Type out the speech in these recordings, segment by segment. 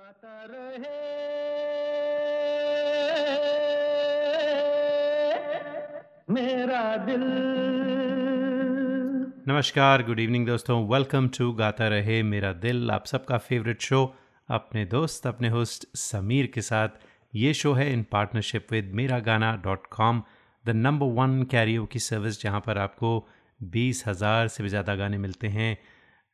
गाता रहे। मेरा दिल। नमस्कार गुड इवनिंग दोस्तों। वेलकम टू गाता रहे मेरा दिल, आप सबका फेवरेट शो अपने दोस्त, अपने होस्ट समीर के साथ ये शो है इन partnership with Mera Gaana dot com the number one karaoke service जहाँ पर आपको बीस हज़ार से भी ज़्यादा गाने मिलते हैं।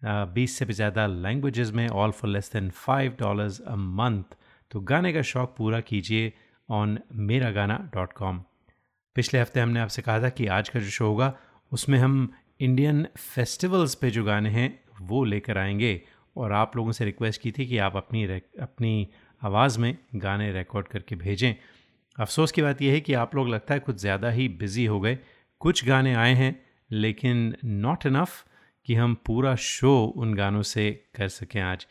बीस से भी ज़्यादा लैंग्वेजेस में all for less than five dollars a month तो गाने का शौक़ पूरा कीजिए ऑन मेरा गाना डॉट कॉम पिछले हफ़्ते हमने आपसे कहा था कि आज का जो शो होगा, उसमें हम इंडियन फेस्टिवल्स पे जो गाने हैं, वो लेकर आएँगे। और आप लोगों से रिक्वेस्ट की थी कि आप अपनी अपनी आवाज़ में गाने रिकॉर्ड करके भेजें। अफसोस की बात यह है कि आप लोग लगता है कुछ ज़्यादा ही बिज़ी हो गए। कुछ गाने आए हैं, लेकिन नॉट इनफ़ कि हम पूरा शो उन गानों से कर सकें आज।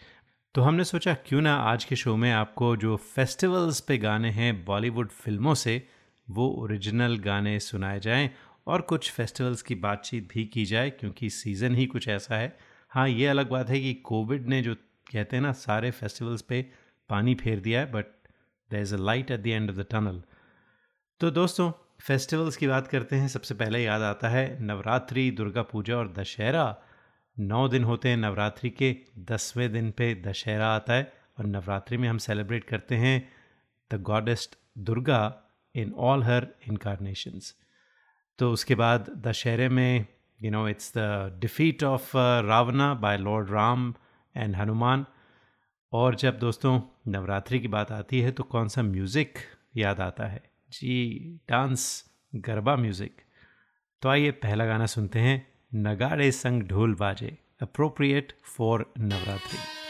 तो हमने सोचा, क्यों ना आज के शो में आपको जो फेस्टिवल्स पे गाने हैं बॉलीवुड फ़िल्मों से, वो ओरिजिनल गाने सुनाए जाएँ और कुछ फेस्टिवल्स की बातचीत भी की जाए, क्योंकि सीज़न ही कुछ ऐसा है। हाँ ये अलग बात है कि कोविड ने जो कहते हैं ना, सारे फेस्टिवल्स पे पानी फेर दिया है but there is a light at the end of the tunnel तो दोस्तों, फेस्टिवल्स की बात करते हैं। सबसे पहले याद आता है नवरात्रि, दुर्गा पूजा और दशहरा। नौ दिन होते हैं नवरात्रि के, दसवें दिन पे दशहरा आता है और नवरात्रि में हम सेलिब्रेट करते हैं the goddess Durga in all her incarnations तो उसके बाद दशहरे में you know it's the defeat of Ravana by Lord Ram and Hanuman और जब दोस्तों नवरात्रि की बात आती है तो कौन सा म्यूज़िक याद आता है? जी डांस गरबा म्यूज़िक तो आइए पहला गाना सुनते हैं। नगाड़े संग ढोल बाजे अप्रोप्रिएट फॉर नवरात्रि।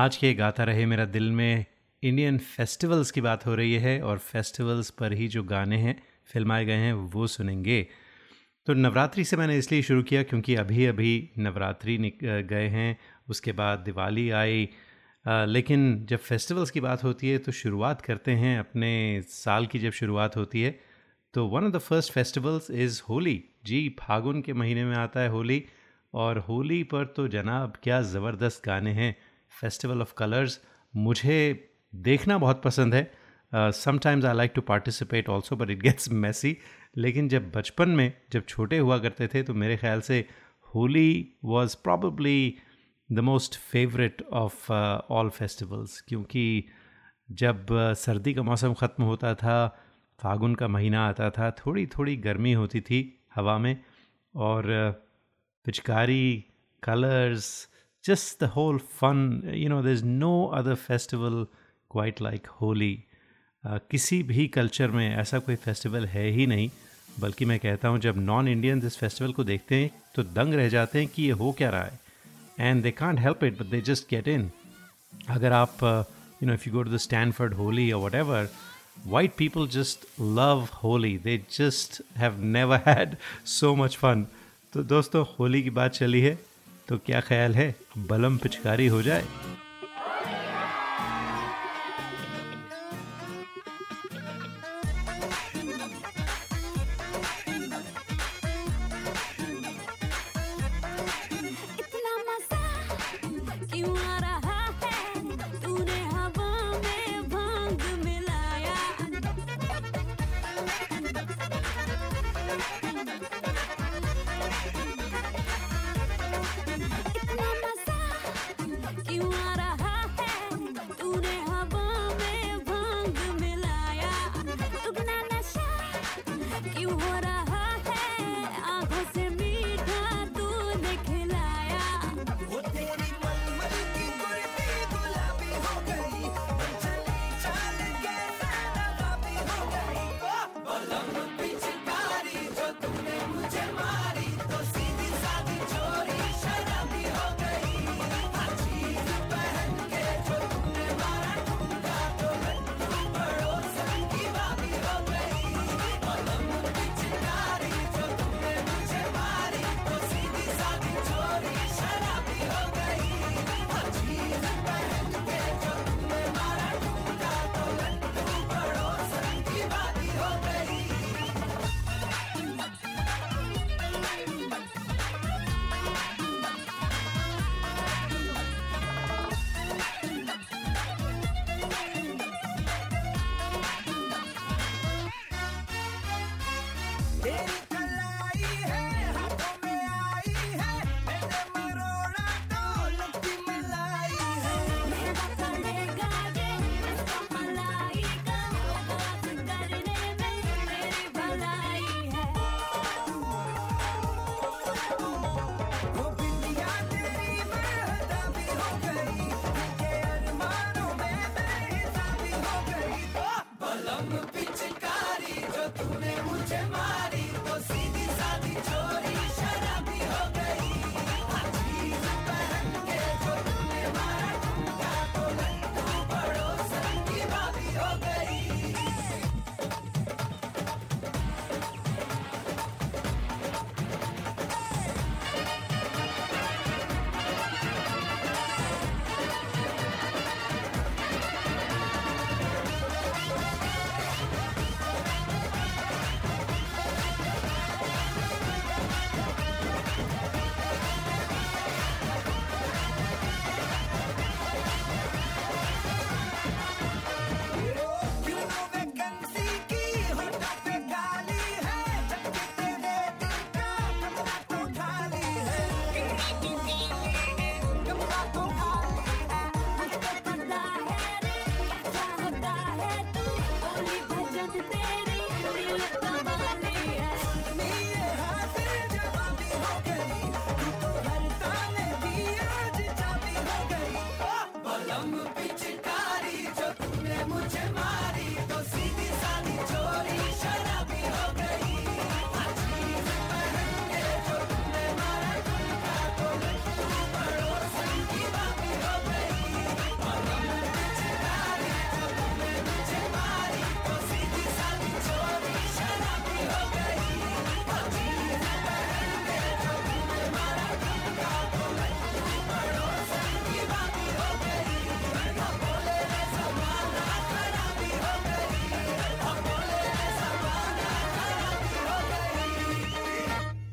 आज के गाता रहे मेरा दिल में इंडियन फेस्टिवल्स की बात हो रही है और फेस्टिवल्स पर ही जो गाने हैं, फिल्माए गए हैं, वो सुनेंगे। तो नवरात्रि से मैंने इसलिए शुरू किया क्योंकि अभी अभी नवरात्रि गए हैं, उसके बाद दिवाली आई। लेकिन जब फेस्टिवल्स की बात होती है तो शुरुआत करते हैं अपने साल की जब शुरुआत होती है तो one of the first festivals is Holi. जी, फागुन के महीने में आता है होली और होली पर तो जनाब क्या ज़बरदस्त गाने हैं। फेस्टिवल ऑफ़ कलर्स मुझे देखना बहुत पसंद है। Sometimes I like to participate also but it gets messy लेकिन जब बचपन में जब छोटे हुआ करते थे तो मेरे ख्याल से Holi was probably the most favourite of all festivals क्योंकि जब uh, सर्दी का मौसम ख़त्म होता था फागुन का महीना आता था थोड़ी थोड़ी गर्मी होती थी हवा में। और uh, पिचकारी colours just the whole fun you know there's no other festival quite like Holi uh, किसी भी कल्चर में ऐसा कोई फेस्टिवल है ही नहीं बल्कि मैं कहता हूँ जब नॉन इंडियन इस फेस्टिवल को देखते हैं तो दंग रह जाते हैं कि ये हो क्या रहा है and they can't help it but they just get in अगर आप you know if you go to the Stanford Holi और whatever white people just love Holi. They just have never had so much fun. तो दोस्तों होली की बात चली है तो क्या ख्याल है? बलम पिचकारी हो जाए।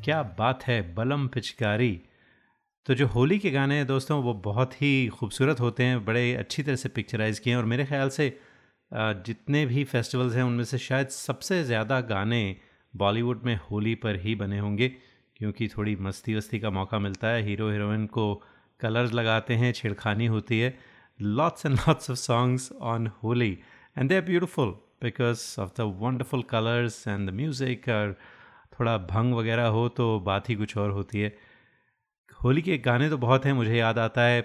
क्या बात है, बलम पिचकारी। तो जो होली के गाने हैं दोस्तों, वो बहुत ही खूबसूरत होते हैं, बड़े अच्छी तरह से पिक्चराइज़ किए हैं और मेरे ख्याल से जितने भी फेस्टिवल्स हैं, उनमें से शायद सबसे ज़्यादा गाने बॉलीवुड में होली पर ही बने होंगे, क्योंकि थोड़ी मस्ती वस्ती का मौका मिलता है। हीरो, हीरोइन को कलर्स लगाते हैं, छेड़खानी होती है। Lots and lots of songs on Holi and they are beautiful because of the wonderful colours and the music थोड़ा भंग वगैरह हो तो बात ही कुछ और होती है। होली के गाने तो बहुत हैं, मुझे याद आता है।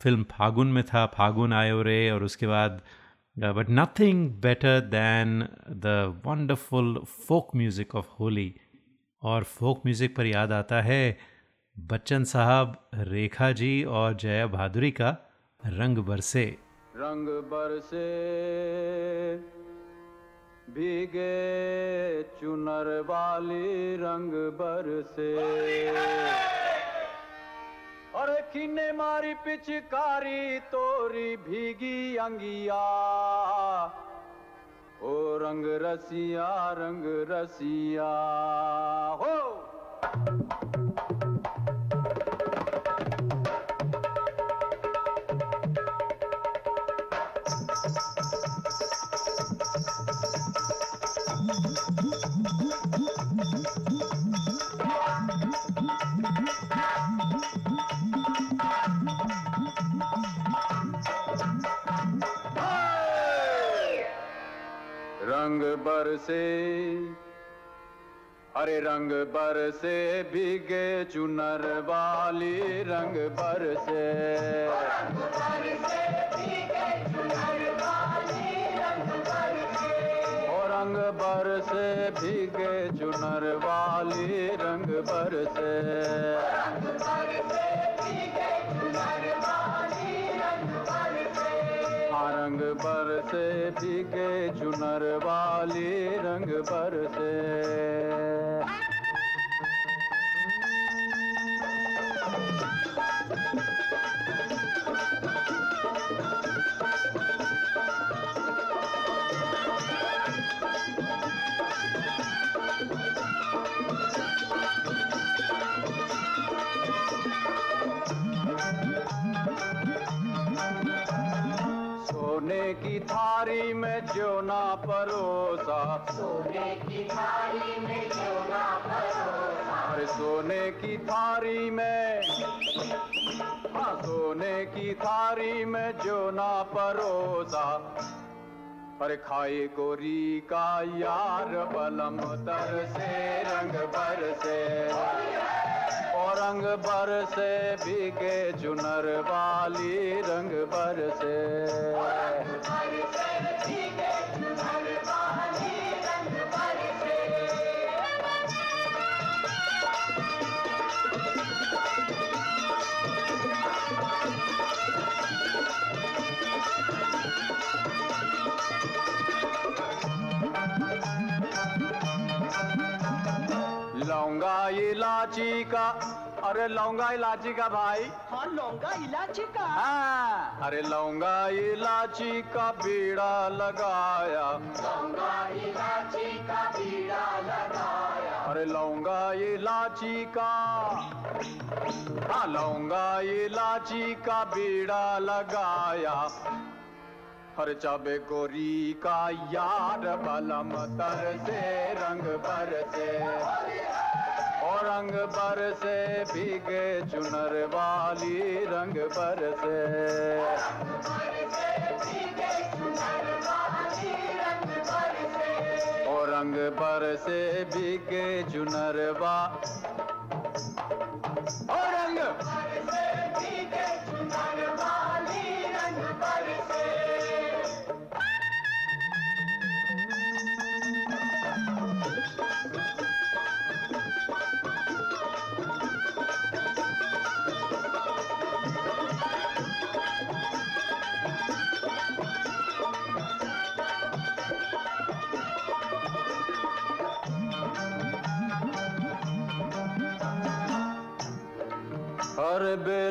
फ़िल्म फागुन में था, फागुन आयो रे, और उसके बाद but nothing better than the wonderful folk music of Holi. और फोक म्यूज़िक पर याद आता है बच्चन साहब, रेखा जी और जया भादुरी का रंग बरसे। रंग बरसे। भीगे चुनर वाली रंग बरसे। और किने मारी पिचकारी तोरी भीगी अंगिया। ओ रंग रसिया रंग रसिया। हो! रंग बरसे, अरे रंग बरसे भीगे चुनर वाली रंग बरसे। रंग बरसे भीगे चुनर वाली रंग बरसे। रंग बरसे भीगे चुनर वाली रंग बरसे की थारी में जो ना परोसा। सोने की थारी में जो ना परोसा। अरे सोने की थारी में हाँ सोने की थारी में जो ना परोसा। पर खाए गोरी का यार बलम तर से रंग भर से। रंग बर से बिके चुनर वाली रंग बर से। इलाची का। अरे लौंगा इलाची का भाई। हाँ लौंगा इलायची का। हाँ। अरे लौंगा इलाची का बीड़ा लगाया। लौंगा इलाची का बीड़ा लगाया। अरे लौंगा इलाची का। हाँ लौंगा इलाची का बीड़ा लगाया। हर चाबे गोरी का यार बलम तर से रंग भर से। और रंग बर से भीगे चुनर वाली रंग बर से। रंग बर से भीगे चुनर वा और रंग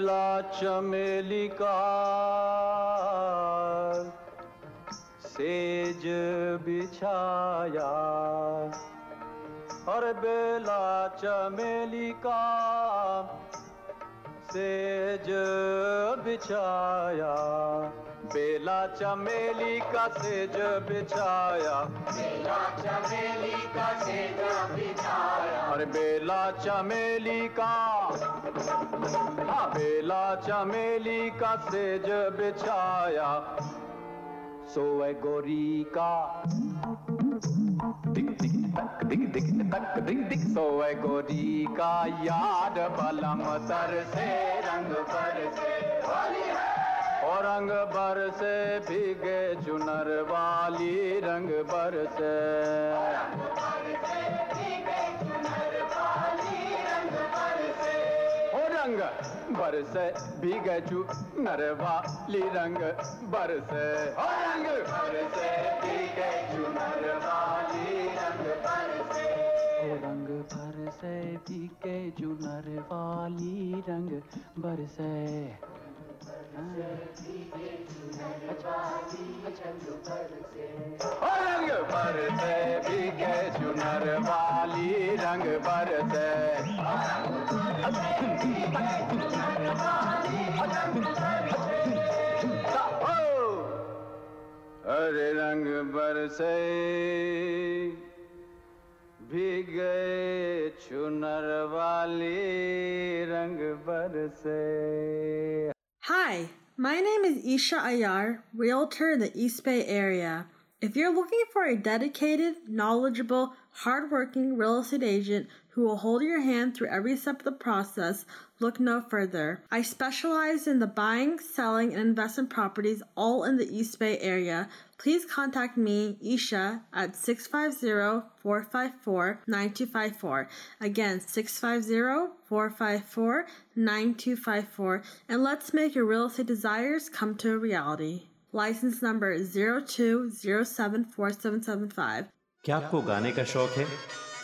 बेला चमेली का सेज बिछाया। हर बेला चमेली का सेज बिछाया। बेला चमेली का सेज बिछाया। बेला चमेली का सेज बिछाया अरे बेला चमेली का। हाँ बेला चमेली का सेज बिछाया। सोए गोरी का। दिक दिक तक दिक दिक तक दिक दिक सोए गोरी का। याद बलम तर से, रंग पर से और रंग बर से भीगे चुनर वाली रंग बर से। रंग बरसे भीगे चुनर वाली रंग बरसे ओ रंग बरसे भीगे चुनर वाली रंग बरसे ओ रंग बरसे भीगे चुनर वाली रंग बरसे ओ रंग बरसे भीगे चुनर वाली रंग बरसे। हरे रंग बरसे भीगे चुनर वाली रंग बरसे। Hi, my name is Isha Ayar, realtor in the East Bay area. If you're looking for a dedicated, knowledgeable, hardworking real estate agent who will hold your hand through every step of the process, look no further. I specialize in the buying, selling, and investment properties all in the East Bay area. Please contact me, Isha, at 650-454-9254. Again, 650-454-9254. And let's make your real estate desires come to a reality. License number 02074775. क्या आपको गाने का शौक है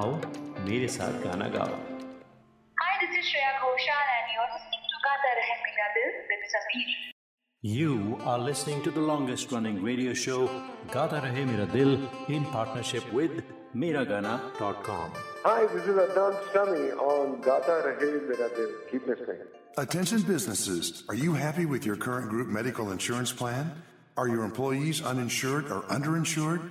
आओ मेरे साथ गाना गाओ Hi, this is Shreya Ghoshal and you're listening to Gata Rahe Mera Dil with Sameer. You are listening to the longest running radio show Gata Rahe Mera Dil in partnership with Miragana.com. Hi, this is Adnan Sami on Gata Rahe Mera Dil. Keep listening. Attention businesses, are you happy with your current group medical insurance plan? Are your employees uninsured or underinsured?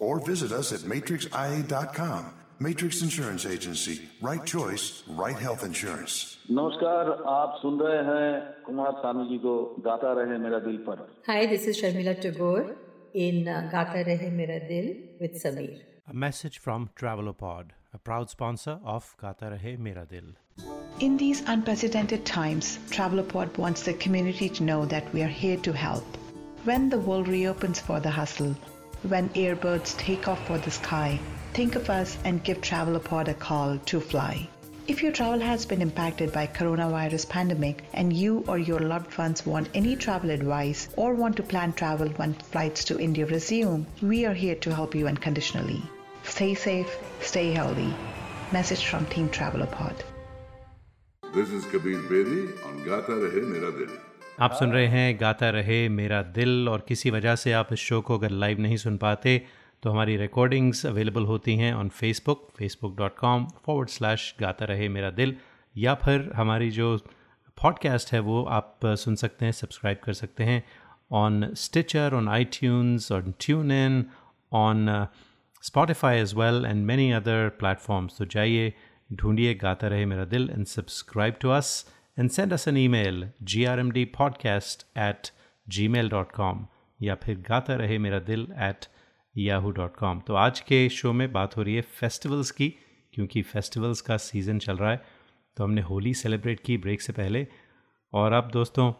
Or visit us at matrixia.com. Matrix Insurance Agency. Right choice, right health insurance. नमस्कार आप सुन रहे हैं कुमार सानू जी को गाता रहे मेरा दिल पर Hi, this is Sharmila Tagore in uh, Gata Rahe Mera Dil with Sameer. A message from Travelopod, a proud sponsor of Gata Rahe Mera Dil. In these unprecedented times, Travelopod wants the community to know that we are here to help. When the world reopens for the hustle, when airbirds take off for the sky, think of us and give Travelopod a call to fly. If your travel has been impacted by coronavirus pandemic and you or your loved ones want any travel advice or want to plan travel when flights to India resume, we are here to help you unconditionally. Stay safe, stay healthy. Message from Team Travelopod. This is Kabir Bedi on Gata Rahe Mera Dil. आप सुन रहे हैं गाता रहे मेरा दिल, और किसी वजह से आप इस शो को अगर लाइव नहीं सुन पाते तो हमारी रिकॉर्डिंग्स अवेलेबल होती हैं on Facebook Facebook dot com forward slash Gaata Rahe Mera दिल, या फिर हमारी जो पॉडकास्ट है वो आप सुन सकते हैं सब्सक्राइब कर सकते हैं on Stitcher on iTunes on TuneIn on Spotify as well and many other platforms तो जाइए, ढूंढिए Gaata Rahe Mera Dil and subscribe to us. And send us an email, grmdpodcast at gmail.com या फिर गाता रहे मेरा दिल at yahoo.com तो आज के शो में बात हो रही है फेस्टिवल्स की, क्योंकि फेस्टिवल्स का सीज़न चल रहा है तो हमने होली सेलिब्रेट की ब्रेक से पहले। और अब दोस्तों,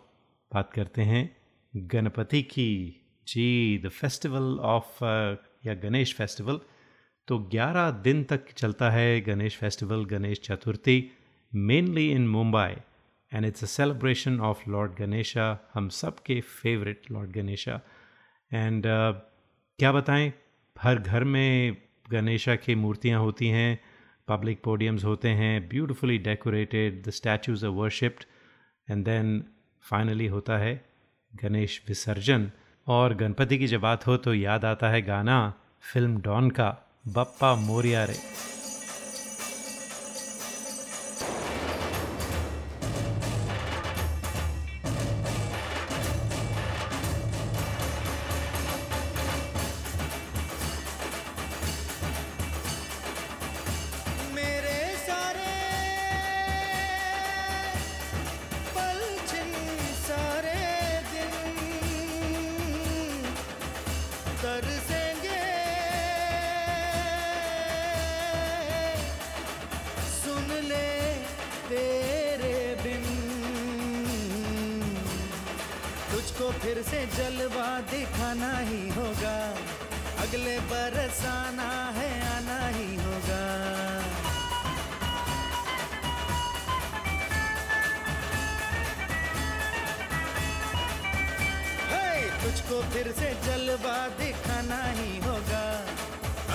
बात करते हैं गणपति की। जी द फेस्टिवल ऑफ़ या गणेश फेस्टिवल तो 11 दिन तक चलता है Ganesh festival Ganesh Chaturthi mainly in Mumbai and it's a celebration of Lord Ganesha हम सब के फेवरेट लॉर्ड गणेशा एंड क्या बताएँ? हर घर में गणेशा की मूर्तियाँ होती हैं पब्लिक पोडियम्स होते हैं beautifully decorated the statues are worshipped and then finally होता है गणेश विसर्जन और गणपति की जब बात हो तो याद आता है गाना फ़िल्म डॉन का, बप्पा मोरिया रे। सुन ले तेरे बिन। तुझको फिर से जलवा दिखाना ही होगा। अगले बरस आना है, आना ही होगा। तुझको फिर से जलवा दे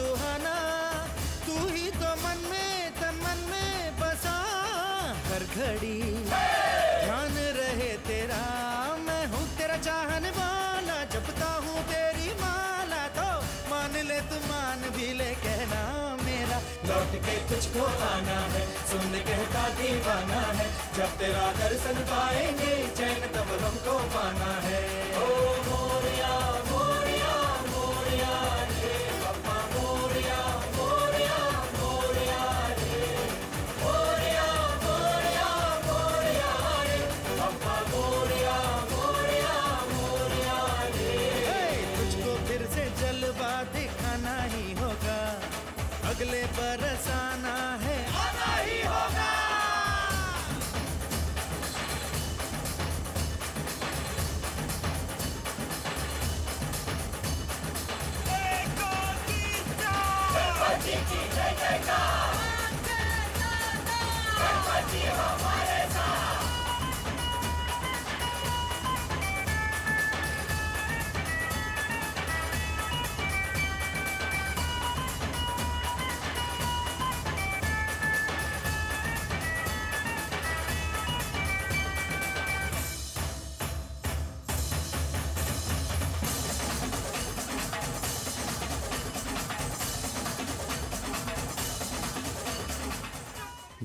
सुहाना, तू ही तो मन में, तन मन में बसा हर घड़ी। ध्यान रहे तेरा, मैं हूँ तेरा चाहन वाला जपता हूँ तेरी माला तो मान ले तू मान भी ले, कहना मेरा। लौट के तुझको आना है, सुन कहता दीवाना है, जब तेरा दर्शन पाएँगे, चैन तब हमको पाना है। ओ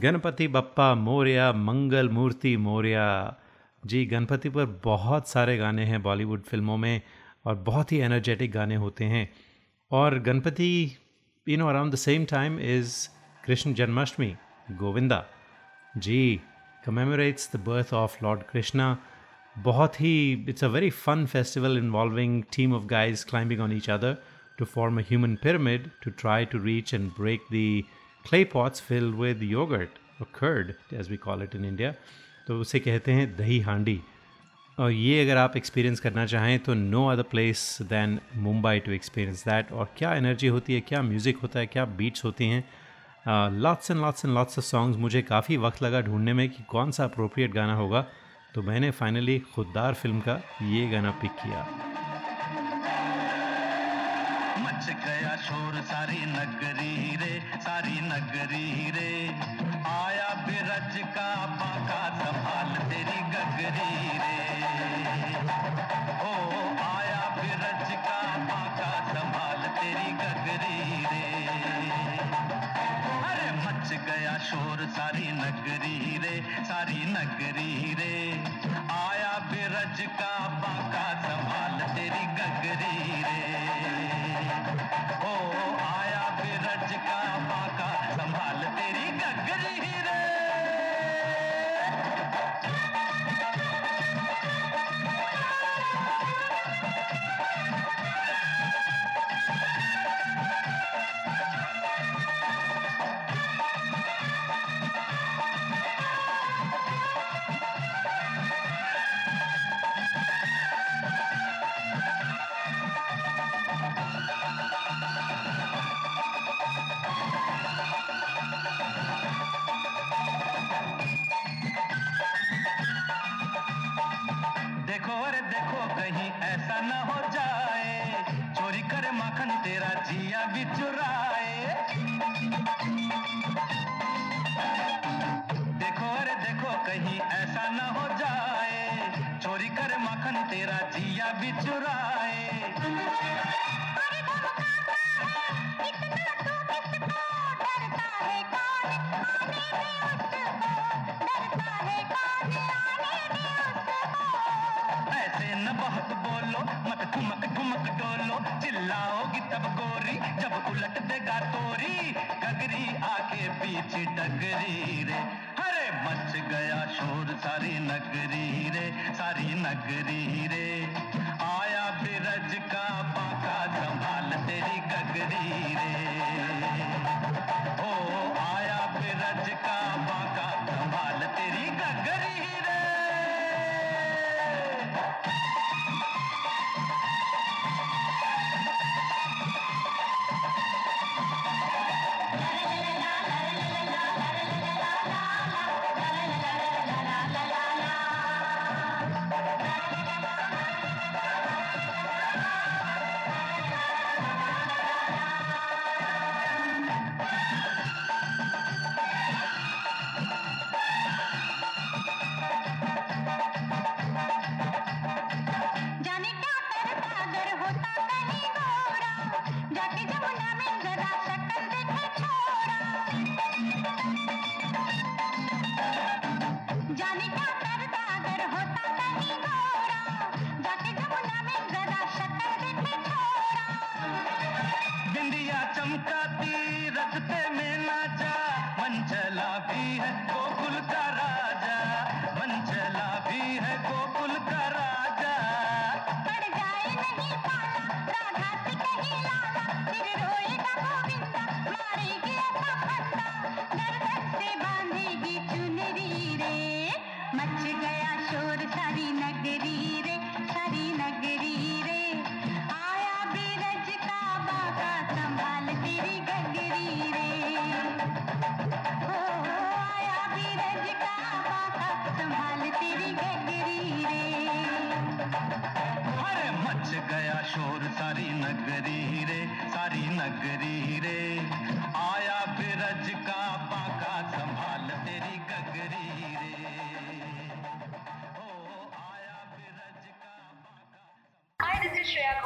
गणपति बप्पा मोरिया मंगल मूर्ति मोरिया। जी, गणपति पर बहुत सारे गाने हैं बॉलीवुड फ़िल्मों में और बहुत ही एनर्जेटिक गाने होते हैं। और Ganpati you know around the same time is Krishna Janmashtami Govinda ji commemorates the birth of Lord Krishna बहुत ही it's a very fun festival involving team of guys climbing on each other to form a human pyramid to try to reach and break the clay pots filled with yogurt, or curd, as we call it in India. तो उसे कहते हैं दही हांडी। और ये अगर आप एक्सपीरियंस करना चाहें तो no other place than Mumbai to experience that और क्या एनर्जी होती है, क्या म्यूज़िक होता है, क्या बीट्स होती हैं। Lots and lots and lots of songs मुझे काफ़ी वक्त लगा ढूँढने में कि कौन सा अप्रोप्रिएट गाना होगा। तो मैंने फाइनली खुददार फ़िल्म का ये गाना पिक किया। गया शोर सारी नगरी रे सारी नगरी रे आया बिरज का बाका संभाल तेरी गगरी रे ओ आया बिरज का बाका संभाल तेरी गगरी रे अरे मच गया शोर सारी नगरी रे सारी नगरी रे ऐसा न हो जाए। चोरी करे माखन तेरा जिया भी चुराए देखो अरे देखो, कहीं ऐसा न हो जाए। चोरी करे माखन तेरा जिया भी चुराए पीछे डगरी रे अरे मच गया शोर सारी नगरी रे सारी नगरी रे।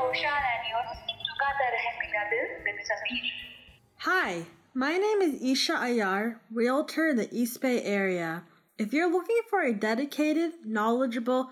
Ghoshal and you're listening to with Sameer. Hi, my name is Isha Ayar, realtor in the East Bay area. If you're looking for a dedicated, knowledgeable,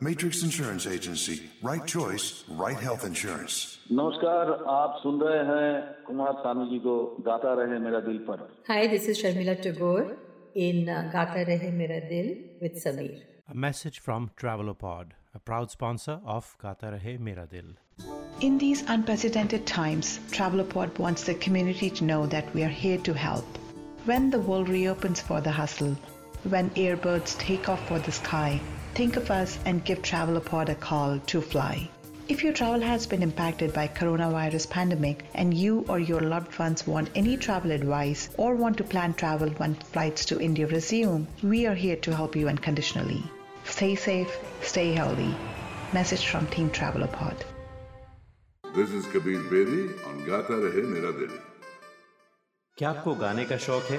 Matrix Insurance Agency. Right choice, right health insurance. नमस्कार आप सुन रहे हैं कुमार सानू जी को गाता रहे मेरा दिल पर Hi, this is Sharmila Tagore in uh, Gata Rahe Mera Dil with Sameer. A message from Travelopod, a proud sponsor of Gata Rahe Mera Dil. In these unprecedented times, Travelopod wants the community to know that we are here to help. When the world reopens for the hustle, when airbirds take off for the sky, think of us and give Travelopod a call to fly. If your travel has been impacted by coronavirus pandemic and you or your loved ones want any travel advice or want to plan travel when flights to India resume, we are here to help you unconditionally. Stay safe, stay healthy. Message from Team Travelopod. This is Kabir Bedi on Gata Rahe Mera Dil. क्या आपको गाने का शौक है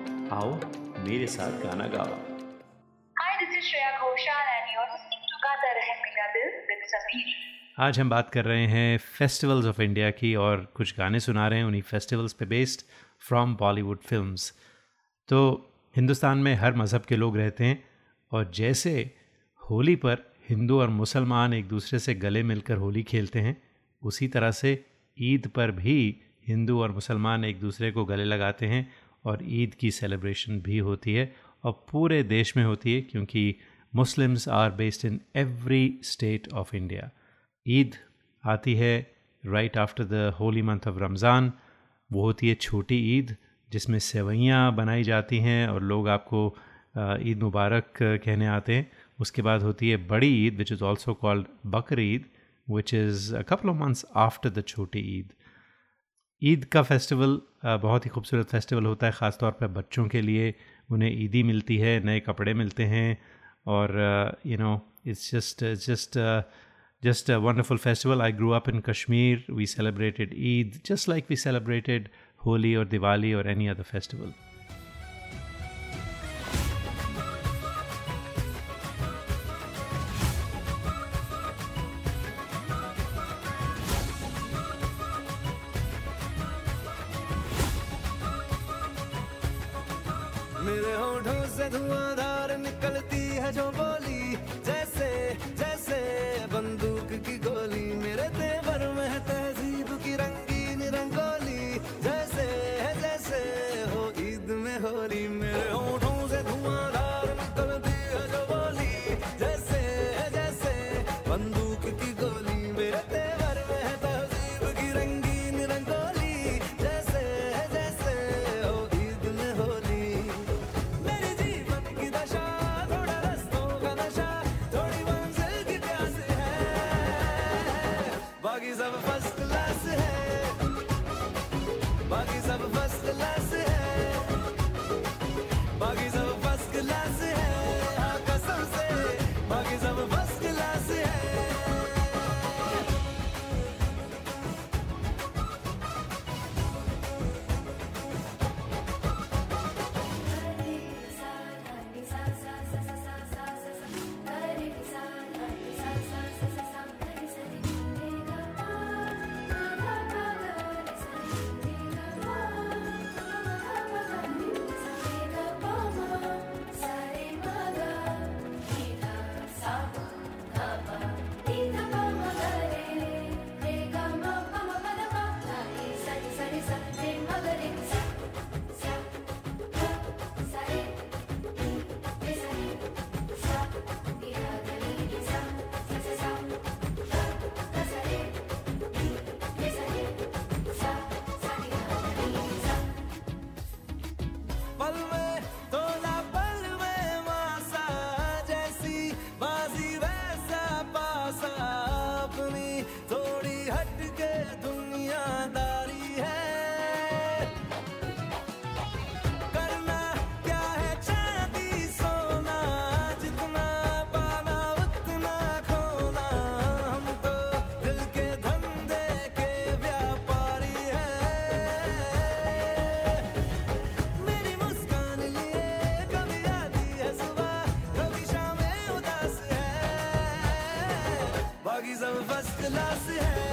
आओ मेरे साथ गाना गाओ. आज हम बात कर रहे हैं फेस्टिवल्स ऑफ़ इंडिया की और कुछ गाने सुना रहे हैं उन्हीं फेस्टिवल्स पे बेस्ड फ्रॉम बॉलीवुड फिल्म्स तो हिंदुस्तान में हर मज़हब के लोग रहते हैं और जैसे होली पर हिंदू और मुसलमान एक दूसरे से गले मिलकर होली खेलते हैं उसी तरह से ईद पर भी हिंदू और मुसलमान एक दूसरे को गले लगाते हैं और ईद की सेलिब्रेशन भी होती है और पूरे देश में होती है क्योंकि Muslims are based in every state of India Eid आती है right after the holy month of Ramzan वो होती है छोटी ईद जिसमें सेवैयाँ बनाई जाती हैं और लोग आपको ईद मुबारक कहने आते हैं। उसके बाद होती है Badi Eid which is also called Bakr Eid which is a couple of months after the Chhoti Eid. Eid का फेस्टिवल बहुत ही खूबसूरत फेस्टिवल होता है ख़ास तौर पर बच्चों के लिए। उन्हें ईदी मिलती है, नए कपड़े मिलते हैं और you know it's just just just a wonderful festival I grow up in Kashmir we celebrated Eid just like we celebrated Holi और दिवाली और एनी अदर फेस्टिवल होठों से धुआंधार निकलती है जो बाकी सब फ़र्स्ट क्लास है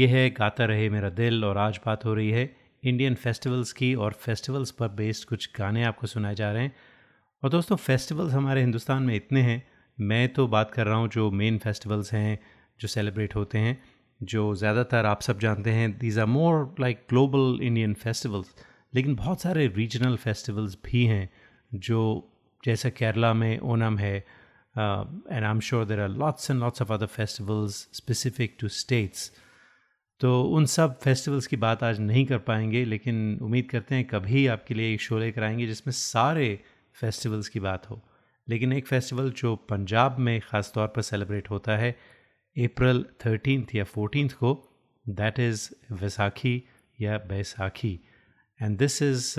ये है, गाता रहे मेरा दिल और आज बात हो रही है इंडियन फेस्टिवल्स की और फेस्टिवल्स पर बेस्ड कुछ गाने आपको सुनाए जा रहे हैं। और दोस्तों फेस्टिवल्स हमारे हिंदुस्तान में इतने हैं। मैं तो बात कर रहा हूँ जो मेन फेस्टिवल्स हैं, जो सेलिब्रेट होते हैं, जो ज़्यादातर आप सब जानते हैं। These are more like global Indian festivals लेकिन बहुत सारे रीजनल फेस्टिवल्स भी हैं, जो जैसे केरला में ओनम है and I am sure there are lots and lots of other festivals specific to states तो उन सब फेस्टिवल्स की बात आज नहीं कर पाएँगे, लेकिन उम्मीद करते हैं कभी आपके लिए एक शो लेकर आएँगे जिसमें सारे फेस्टिवल्स की बात हो। लेकिन एक फेस्टिवल जो पंजाब में ख़ास तौर पर सेलिब्रेट होता है अप्रैल थर्टीन या फोर्टीन को दैट इज़ वैसाखी या Baisakhi and this is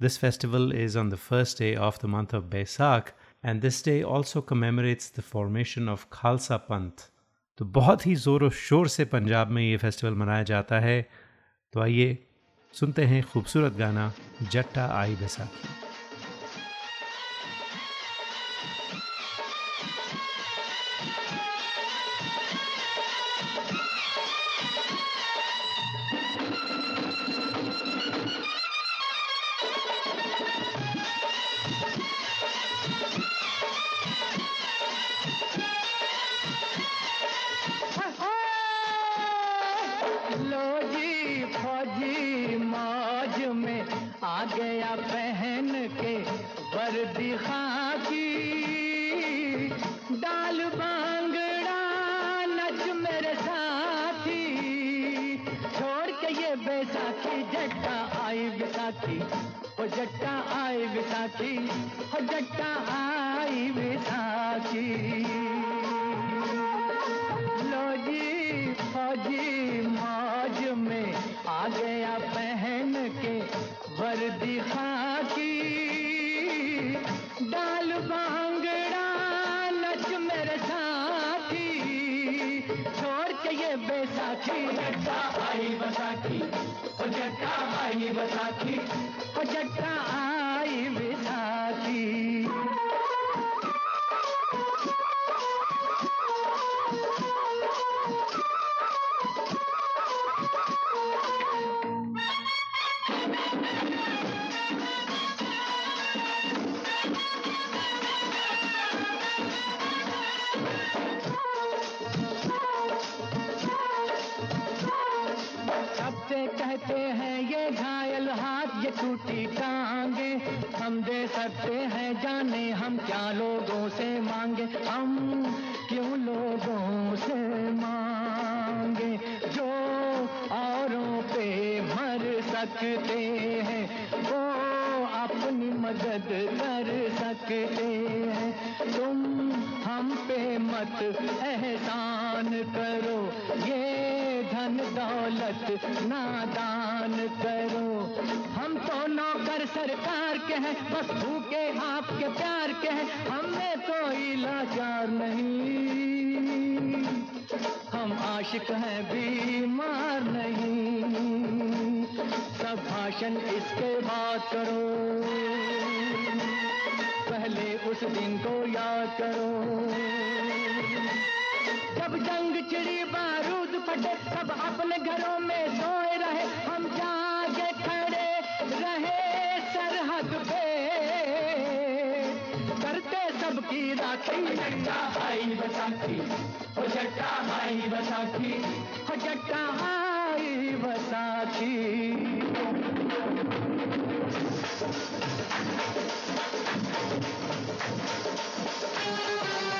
this festival is on the first day of the month of Baisakh and this day also commemorates the formation of Khalsa Panth तो बहुत ही ज़ोर और शोर से पंजाब में ये फेस्टिवल मनाया जाता है। तो आइए सुनते हैं खूबसूरत गाना जट्टा आई बैसाखी। बैसाखी, जट्टा आई विसाखी ओ जट्टा आई विसाखी ओ जट्टा आई विसाखी लो जी फौजी मौज में आ गया पहन के वर्दी खाकी। डाल बांगड़ा, नच मेरे साथी। छोड़ के ये बैसाखी। जट्टा आई बैसाखी। जट्टा भाई बैसाखी। ओ जट्टा। मत एहसान करो। ये धन दौलत ना दान करो। हम तो नौकर सरकार के हैं, बस भूखे आपके प्यार के हैं। हमें कोई लाचार नहीं। हम आशिक हैं, बीमार नहीं। सब भाषण इसके बाद करो। वाले उस दिन को याद करो। जब जंग चिड़ी बारूद फटे सब अपने घरों में सोए रहे। हम जागे खड़े रहे सरहद पे। करते सबकी राखी। जट्टा भाई बसाखी हो जट्टा भाई बसाखी। हो जट्टा भाई Basakhi. Thank you.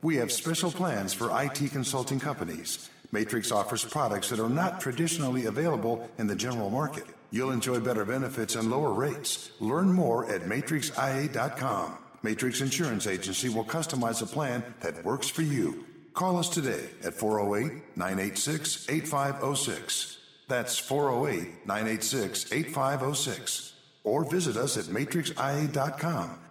We have special plans for IT consulting companies. Matrix offers products that are not traditionally available in the general market. You'll enjoy better benefits and lower rates. Learn more at matrixia.com. Matrix Insurance Agency will customize a plan that works for you. Call us today at 408 986 8506. That's 408 986 8506. Or visit us at matrixia.com.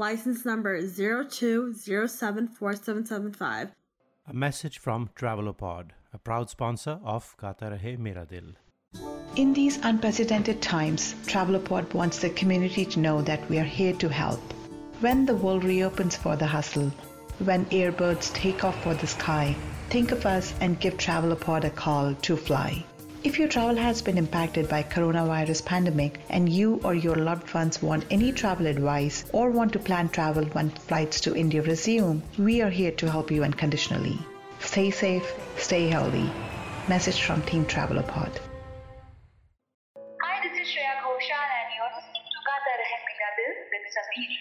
License number 02074775. A message from Travelopod, a proud sponsor of Gata Rahe Mera Dil. In these unprecedented times, Travelopod wants the community to know that we are here to help. When the world reopens for the hustle, when airbirds take off for the sky, think of us and give Travelopod a call to fly. If your travel has been impacted by coronavirus pandemic and you or your loved ones want any travel advice or want to plan travel when flights to India resume, we are here to help you unconditionally. Stay safe, stay healthy. Message from Team Travelopod. Hi, this is Shreya Ghoshal and you're listening to Gata Rahe Mera Dil with Sameer.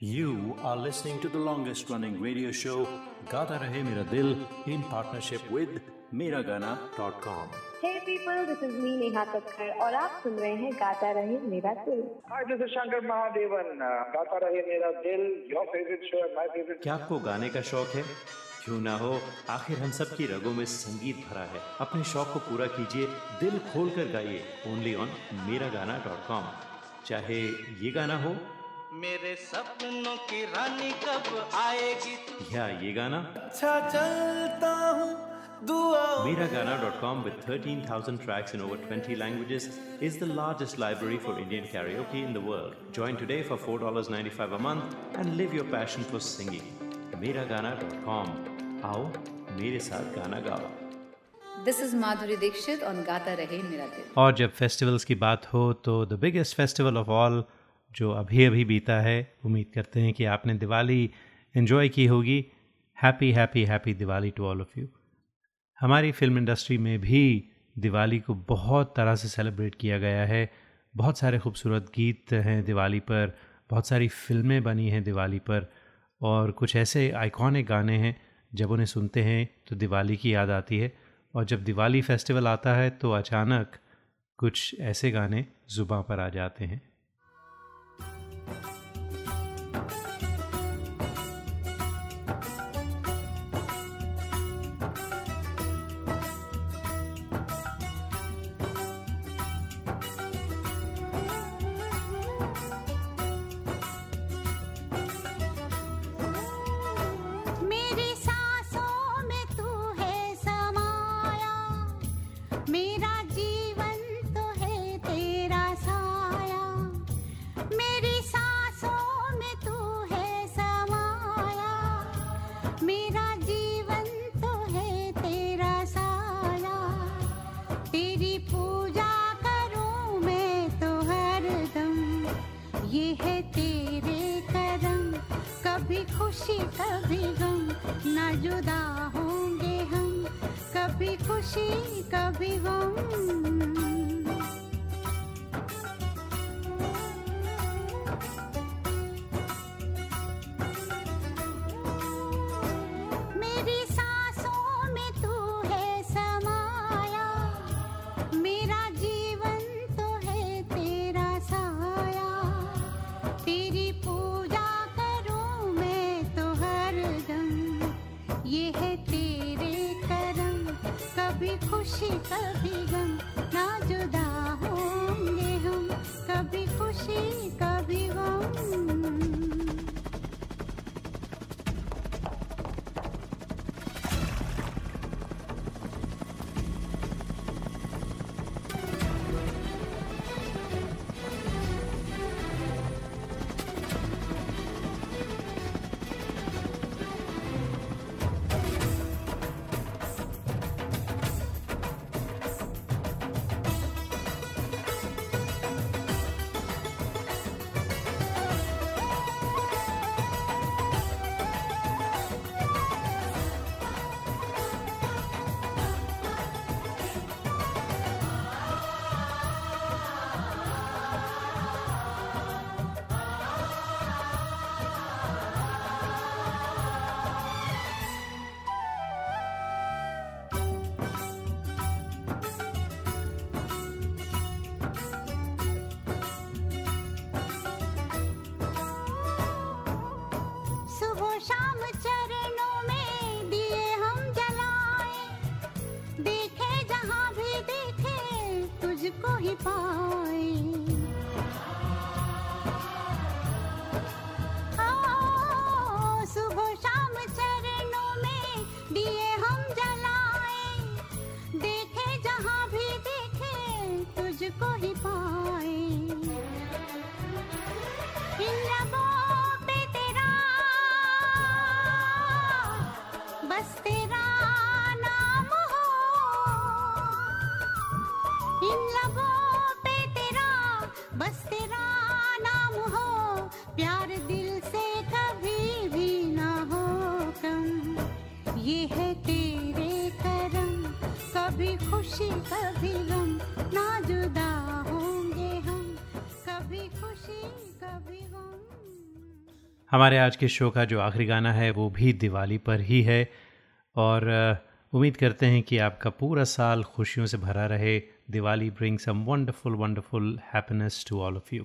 You are listening to the longest running radio show Gata Rahe Mera Dil in partnership with Miragana.com. Hey people, this is me Neha Kakkar और आप सुन रहे हैं गाता रहे मेरा दिल। Hi, this is Shankar Mahadevan. Uh, गाता रहे मेरा दिल, your favorite show and my favorite. क्या आपको गाने का शौक है? क्यों ना हो? आखिर हम सब की रगों में संगीत भरा है। अपने शौक को पूरा कीजिए दिल खोल कर गाइए ओनली ऑन मेरा गाना डॉट कॉम चाहे ये गाना हो। मेरे सपनों की रानी कब आएगी? या ये गाना। अच्छा चलता हूँ। Miragana.com with 13,000 tracks in over 20 languages is the largest library for Indian karaoke in the world. Join today for $4.95 a month and live your passion for singing. Miragana.com. आओ मेरे साथ गाना गाओ This is Madhuri Dixit on Gata Rahe Mera Dil. और जब festivals की बात हो तो the biggest festival of all जो अभी अभी बीता है उम्मीद करते हैं कि आपने दिवाली एंजॉय की होगी happy happy happy Diwali to all of you हमारी फ़िल्म इंडस्ट्री में भी दिवाली को बहुत तरह से सेलिब्रेट किया गया है। बहुत सारे खूबसूरत गीत हैं दिवाली पर, बहुत सारी फ़िल्में बनी हैं दिवाली पर, और कुछ ऐसे आइकॉनिक गाने हैं, जब उन्हें सुनते हैं तो दिवाली की याद आती है, और जब दिवाली फेस्टिवल आता है तो अचानक कुछ ऐसे गाने ज़ुबां पर आ जाते हैं। हमारे आज के शो का जो आखिरी गाना है, वो भी दिवाली पर ही है। और उम्मीद करते हैं कि आपका पूरा साल खुशियों से भरा रहे। Diwali bring some wonderful wonderful happiness to all of you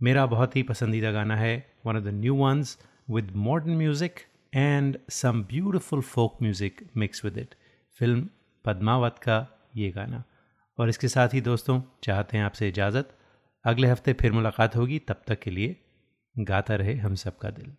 मेरा बहुत ही पसंदीदा गाना है one of the new ones with modern music and some beautiful folk music mix with it film Padmaavat का ये गाना। और इसके साथ ही दोस्तों, चाहते हैं आपसे इजाज़त। अगले हफ़्ते फिर मुलाकात होगी, तब तक के लिए गाता रहे हम सबका दिल।